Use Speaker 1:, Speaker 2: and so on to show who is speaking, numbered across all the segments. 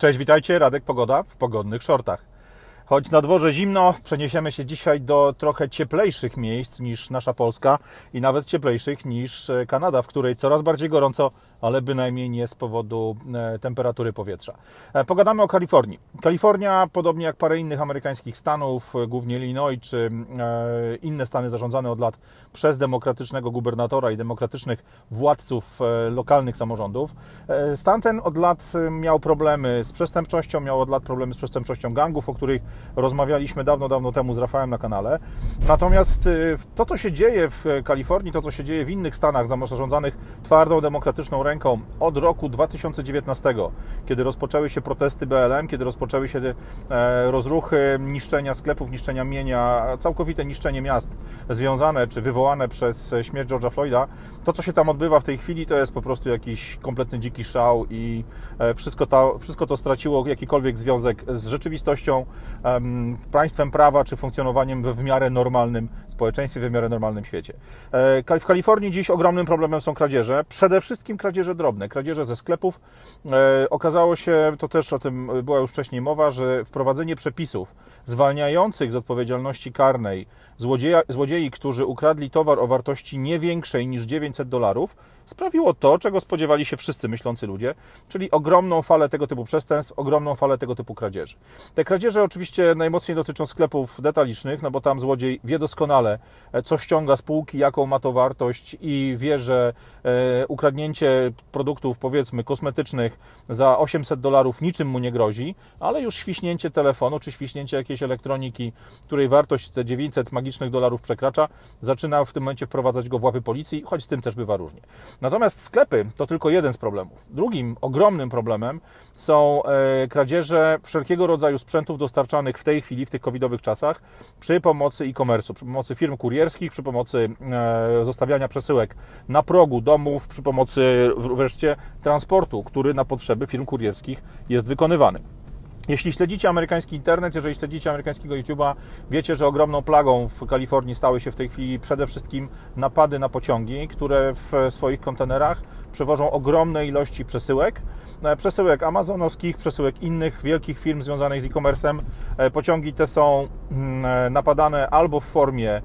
Speaker 1: Cześć, witajcie, Radek Pogoda w pogodnych shortach. Choć na dworze zimno, przeniesiemy się dzisiaj do trochę cieplejszych miejsc niż nasza Polska i nawet cieplejszych niż e, Kanada, w której coraz bardziej gorąco, ale bynajmniej nie z powodu e, temperatury powietrza. E, pogadamy o Kalifornii. Kalifornia, podobnie jak parę innych amerykańskich stanów, głównie Illinois czy inne stany zarządzane od lat przez demokratycznego gubernatora i demokratycznych władców lokalnych samorządów, stan ten od lat miał problemy z przestępczością, miał od lat problemy z przestępczością gangów, o których rozmawialiśmy dawno, dawno temu z Rafałem na kanale. Natomiast y, to, co się dzieje w Kalifornii, to, co się dzieje w innych stanach zarządzanych twardą, demokratyczną ręką od roku 2019, kiedy rozpoczęły się protesty BLM, kiedy rozpoczęły się e, rozruchy niszczenia sklepów, niszczenia mienia, całkowite niszczenie miast związane czy wywołane przez śmierć George'a Floyda, to, co się tam odbywa w tej chwili, to jest po prostu jakiś kompletny dziki szał i e, wszystko to, wszystko to straciło jakikolwiek związek z rzeczywistością, państwem prawa czy funkcjonowaniem w miarę normalnym społeczeństwie, w miarę normalnym świecie. E, w Kalifornii dziś ogromnym problemem są kradzieże, przede wszystkim kradzieże drobne, kradzieże ze sklepów. E, okazało się, to też o tym była już wcześniej mowa, że wprowadzenie przepisów zwalniających z odpowiedzialności karnej złodzieja, złodziei, którzy ukradli towar o wartości nie większej niż 900 dolarów, sprawiło to, czego spodziewali się wszyscy myślący ludzie, czyli ogromną falę tego typu przestępstw, ogromną falę tego typu kradzieży. Te kradzieże oczywiście najmocniej dotyczą sklepów detalicznych, no bo tam złodziej wie doskonale, e, co ściąga z półki, jaką ma to wartość i wie, że e, ukradnięcie produktów, powiedzmy, kosmetycznych za 800 dolarów niczym mu nie grozi, ale już świśnięcie telefonu czy świśnięcie jakiejś elektroniki, której wartość te 900 magicznych dolarów przekracza, zaczyna w tym momencie wprowadzać go w łapy policji, choć z tym też bywa różnie. Natomiast sklepy to tylko jeden z problemów. Drugim ogromnym problemem są e, kradzieże wszelkiego rodzaju sprzętów dostarczanych w tej chwili, w tych covidowych czasach, przy pomocy e-commerce'u, przy pomocy firm kurierskich, przy pomocy e, zostawiania przesyłek na progu domów, przy pomocy wreszcie transportu, który na potrzeby firm kurierskich jest wykonywany. Jeśli śledzicie amerykański internet, jeżeli śledzicie amerykańskiego YouTube'a, wiecie, że ogromną plagą w Kalifornii stały się w tej chwili przede wszystkim napady na pociągi, które w swoich kontenerach przewożą ogromne ilości przesyłek. E, przesyłek amazonowskich, przesyłek innych wielkich firm związanych z e-commerce'em. E, pociągi te są mm, e, napadane albo w formie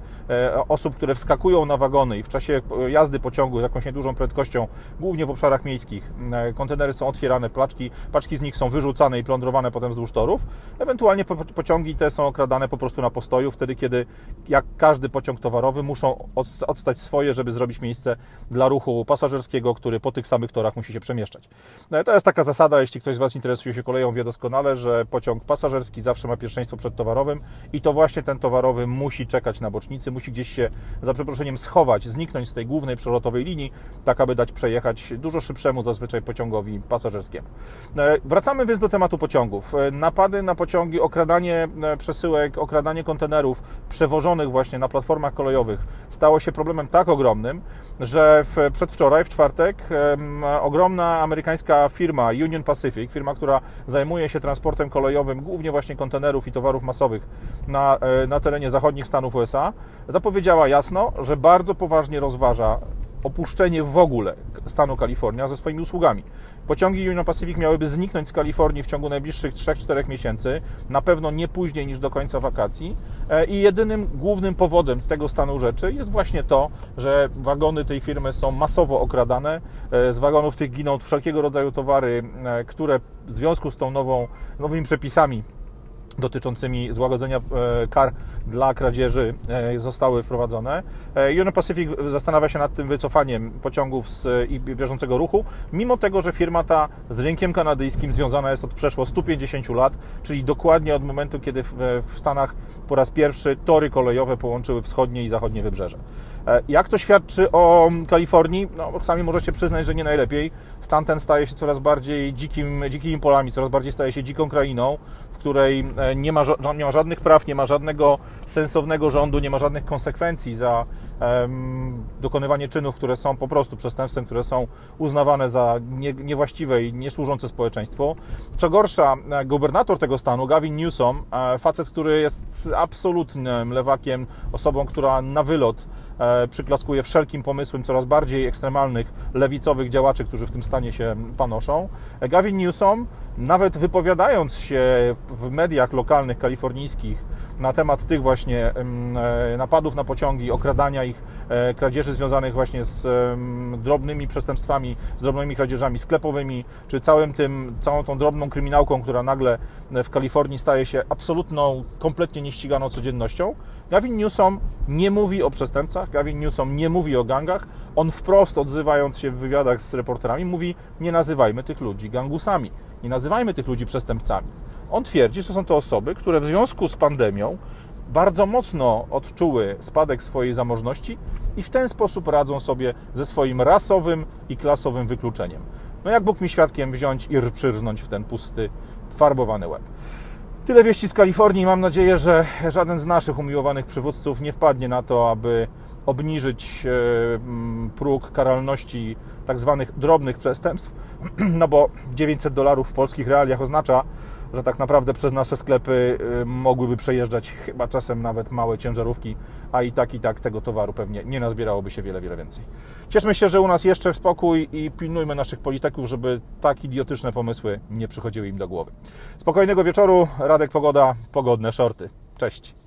Speaker 1: osób, które wskakują na wagony i w czasie jazdy pociągu z jakąś niedużą prędkością, głównie w obszarach miejskich, kontenery są otwierane, paczki, paczki z nich są wyrzucane i plądrowane potem wzdłuż torów. Ewentualnie pociągi te są okradane po prostu na postoju, wtedy kiedy, jak każdy pociąg towarowy, muszą odstać swoje, żeby zrobić miejsce dla ruchu pasażerskiego, który po tych samych torach musi się przemieszczać. To jest taka zasada, jeśli ktoś z Was interesuje się koleją, wie doskonale, że pociąg pasażerski zawsze ma pierwszeństwo przed towarowym i to właśnie ten towarowy musi czekać na bocznicy, musi gdzieś się, za przeproszeniem, schować, zniknąć z tej głównej przelotowej linii, tak aby dać przejechać dużo szybszemu zazwyczaj pociągowi pasażerskiemu. E, wracamy więc do tematu pociągów. E, napady na pociągi, okradanie przesyłek, okradanie kontenerów przewożonych właśnie na platformach kolejowych stało się problemem tak ogromnym, że w, przedwczoraj, w czwartek, ogromna amerykańska firma, firma Union Pacific, firma, która zajmuje się transportem kolejowym, głównie właśnie kontenerów i towarów masowych na, e, na terenie zachodnich Stanów USA, zapowiedziała jasno, że bardzo poważnie rozważa opuszczenie w ogóle stanu Kalifornia ze swoimi usługami. Pociągi Union Pacific miałyby zniknąć z Kalifornii w ciągu najbliższych 3-4 miesięcy, na pewno nie później niż do końca wakacji. E, I jedynym głównym powodem tego stanu rzeczy jest właśnie to, że wagony tej firmy są masowo okradane. E, z wagonów tych giną wszelkiego rodzaju towary, e, które w związku z tą nową, nowymi przepisami dotyczącymi złagodzenia e, kar dla kradzieży e, zostały wprowadzone. E, Union Pacific zastanawia się nad tym wycofaniem pociągów z i bieżącego ruchu, mimo tego, że firma ta z rynkiem kanadyjskim związana jest od przeszło 150 lat, czyli dokładnie od momentu, kiedy w, Stanach po raz pierwszy tory kolejowe połączyły wschodnie i zachodnie wybrzeże. Jak to świadczy o Kalifornii? No, sami możecie przyznać, że nie najlepiej. Stan ten staje się coraz bardziej dzikim, dzikimi polami, coraz bardziej staje się dziką krainą, w której nie ma, nie ma żadnych praw, nie ma żadnego sensownego rządu, nie ma żadnych konsekwencji za um, dokonywanie czynów, które są po prostu przestępstwem, które są uznawane za nie, niewłaściwe i niesłużące społeczeństwu. Co gorsza, e, gubernator tego stanu, Gavin Newsom, e, facet, który jest absolutnym lewakiem, osobą, która na wylot e, przyklaskuje wszelkim pomysłem coraz bardziej ekstremalnych, lewicowych działaczy, którzy w tym stanie się panoszą. Gavin Newsom, nawet wypowiadając się w mediach lokalnych kalifornijskich na temat tych właśnie e, napadów na pociągi, okradania ich, e, kradzieży związanych właśnie z drobnymi przestępstwami, z drobnymi kradzieżami sklepowymi, czy całym tym, całą tą drobną kryminałką, która nagle w Kalifornii staje się absolutną, kompletnie nieściganą codziennością. Gavin Newsom nie mówi o przestępcach, Gavin Newsom nie mówi o gangach. On wprost odzywając się w wywiadach z reporterami mówi: Nie nazywajmy tych ludzi gangusami, nie nazywajmy tych ludzi przestępcami. On twierdzi, że są to osoby, które w związku z pandemią bardzo mocno odczuły spadek swojej zamożności i w ten sposób radzą sobie ze swoim rasowym i klasowym wykluczeniem. No jak Bóg mi świadkiem wziąć i przyrznąć w ten pusty, farbowany łeb. Tyle wieści z Kalifornii. Mam nadzieję, że żaden z naszych umiłowanych przywódców nie wpadnie na to, aby obniżyć e, próg karalności tak zwanych drobnych przestępstw, no bo 900 dolarów w polskich realiach oznacza, że tak naprawdę przez nasze sklepy y, mogłyby przejeżdżać chyba czasem nawet małe ciężarówki, a i tak i tak tego towaru pewnie nie nazbierałoby się wiele, wiele więcej. Cieszmy się, że u nas jeszcze spokój i pilnujmy naszych polityków, żeby tak idiotyczne pomysły nie przychodziły im do głowy. Spokojnego wieczoru, Radek Pogoda, pogodne shorty. Cześć.